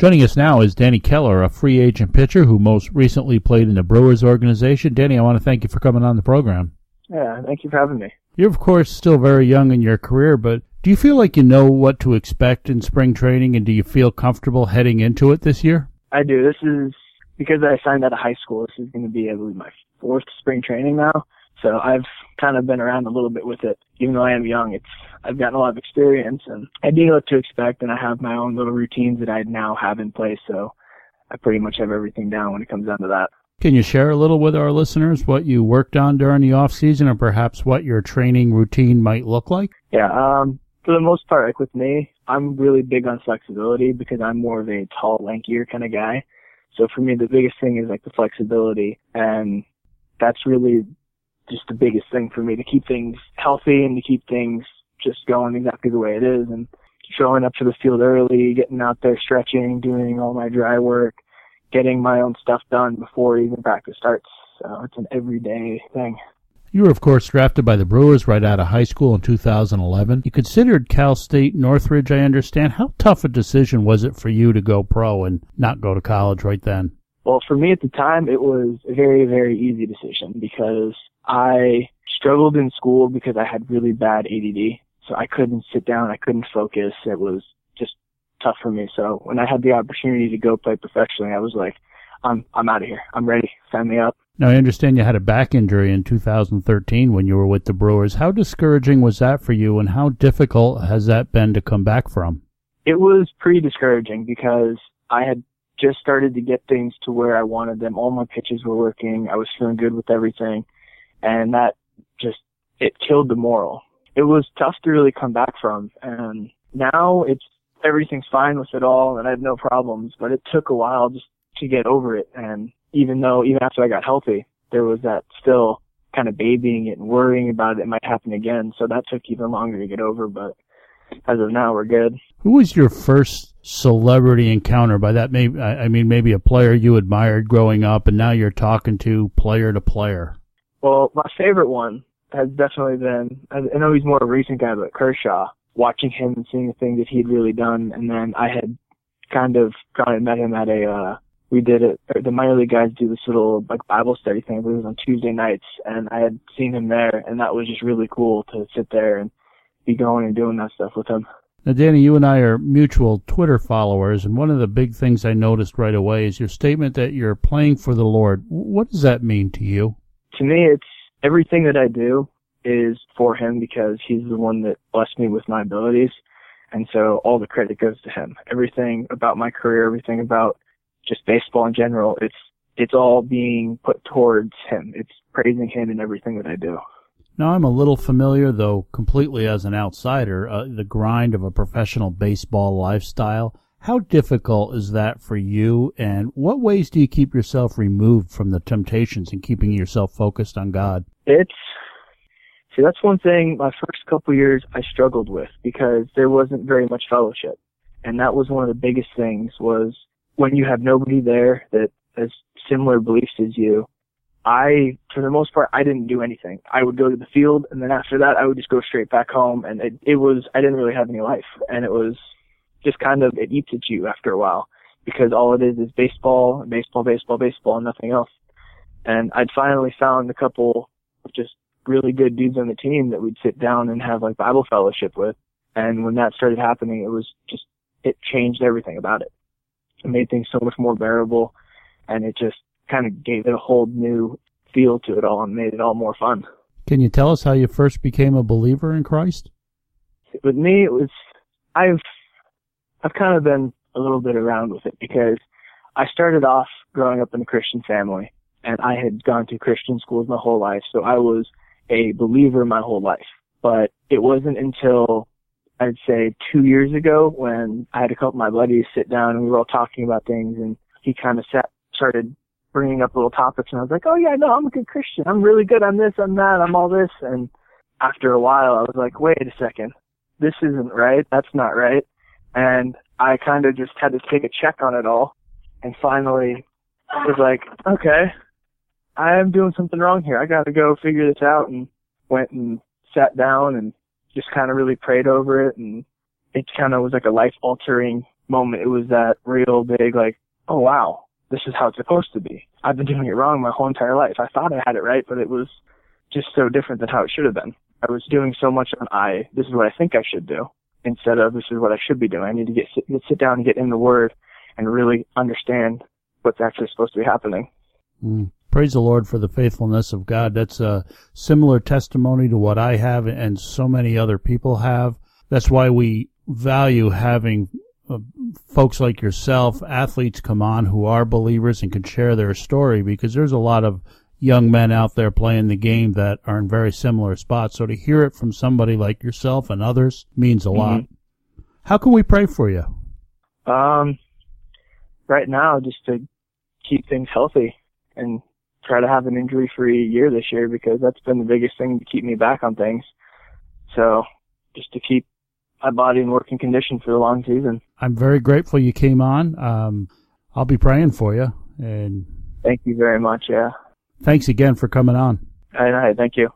Joining us now is Danny Keller, a free agent pitcher who most recently played in the Brewers organization. Danny, I want to thank you for coming on the program. Yeah, thank you for having me. You're, of course, still very young in your career, but do you feel like you know what to expect in spring training, and do you feel comfortable heading into it this year? I do. This is because I signed out of high school. This is going to be, I believe, my fourth spring training now. So I've kind of been around a little bit with it. Even though I am young, it's I've gotten a lot of experience and I do know what to expect and I have my own little routines that I now have in place. So I pretty much have everything down when it comes down to that. Can you share a little with our listeners what you worked on during the off season or perhaps what your training routine might look like? Yeah, um, for the most part, like with me, I'm really big on flexibility because I'm more of a tall, lankier kind of guy. So for me, the biggest thing is like the flexibility and that's really just the biggest thing for me to keep things healthy and to keep things just going exactly the way it is and showing up to the field early, getting out there stretching, doing all my dry work, getting my own stuff done before even practice starts. So it's an everyday thing. You were, of course, drafted by the Brewers right out of high school in 2011. You considered Cal State Northridge, I understand. How tough a decision was it for you to go pro and not go to college right then? Well, for me at the time, it was a very, very easy decision because I struggled in school because I had really bad ADD. So I couldn't sit down. I couldn't focus. It was just tough for me. So when I had the opportunity to go play professionally, I was like, I'm, I'm out of here. I'm ready. Sign me up. Now, I understand you had a back injury in 2013 when you were with the Brewers. How discouraging was that for you, and how difficult has that been to come back from? It was pretty discouraging because I had just started to get things to where I wanted them. All my pitches were working. I was feeling good with everything. And that just, it killed the moral. It was tough to really come back from. And now it's, everything's fine with it all and I have no problems, but it took a while just to get over it. And even though, even after I got healthy, there was that still kind of babying it and worrying about it, it might happen again. So that took even longer to get over, but as of now, we're good. Who was your first celebrity encounter? By that, maybe I mean maybe a player you admired growing up, and now you're talking to player to player. Well, my favorite one has definitely been. I know he's more a recent guy, but Kershaw. Watching him and seeing the things that he'd really done, and then I had kind of gone and met him at a. uh we did it. The minor league guys do this little like Bible study thing. It was on Tuesday nights, and I had seen him there, and that was just really cool to sit there and be going and doing that stuff with him. Now, Danny, you and I are mutual Twitter followers, and one of the big things I noticed right away is your statement that you're playing for the Lord. What does that mean to you? To me, it's everything that I do is for Him because He's the one that blessed me with my abilities. And so all the credit goes to Him. Everything about my career, everything about just baseball in general, it's, it's all being put towards Him. It's praising Him in everything that I do. Now, I'm a little familiar, though completely as an outsider, uh, the grind of a professional baseball lifestyle. How difficult is that for you, and what ways do you keep yourself removed from the temptations and keeping yourself focused on God? It's see, that's one thing. My first couple years I struggled with because there wasn't very much fellowship, and that was one of the biggest things. Was when you have nobody there that has similar beliefs as you, I, for the most part, I didn't do anything. I would go to the field, and then after that, I would just go straight back home. And it, it was, I didn't really have any life, and it was just kind of, it eats at you after a while because all it is is baseball, baseball, baseball, baseball, and nothing else. And I'd finally found a couple of just really good dudes on the team that we'd sit down and have like Bible fellowship with. And when that started happening, it was just, it changed everything about it. It made things so much more bearable, and it just kind of gave it a whole new feel to it all and made it all more fun. Can you tell us how you first became a believer in Christ? With me, it was I've I've kind of been a little bit around with it because I started off growing up in a Christian family and I had gone to Christian schools my whole life, so I was a believer my whole life. But it wasn't until I'd say two years ago when I had a couple of my buddies sit down and we were all talking about things and he kind of sat, started bringing up little topics and I was like, oh yeah, no, I'm a good Christian. I'm really good. I'm this, I'm that, I'm all this. And after a while, I was like, wait a second. This isn't right. That's not right. And I kind of just had to take a check on it all. And finally was like, okay, I am doing something wrong here. I got to go figure this out and went and sat down and just kind of really prayed over it. And it kind of was like a life altering moment. It was that real big, like, oh wow, this is how it's supposed to be. I've been doing it wrong my whole entire life. I thought I had it right, but it was just so different than how it should have been. I was doing so much on I, this is what I think I should do, instead of this is what I should be doing. I need to get sit, sit down and get in the Word and really understand what's actually supposed to be happening. Mm. Praise the Lord for the faithfulness of God. That's a similar testimony to what I have and so many other people have. That's why we value having folks like yourself, athletes come on who are believers and can share their story because there's a lot of young men out there playing the game that are in very similar spots. So to hear it from somebody like yourself and others means a mm-hmm. lot. How can we pray for you? Um, right now, just to keep things healthy and try to have an injury free year this year because that's been the biggest thing to keep me back on things. So just to keep my body in working condition for the long season. I'm very grateful you came on. Um, I'll be praying for you and thank you very much. Yeah. Thanks again for coming on. All right. Thank you.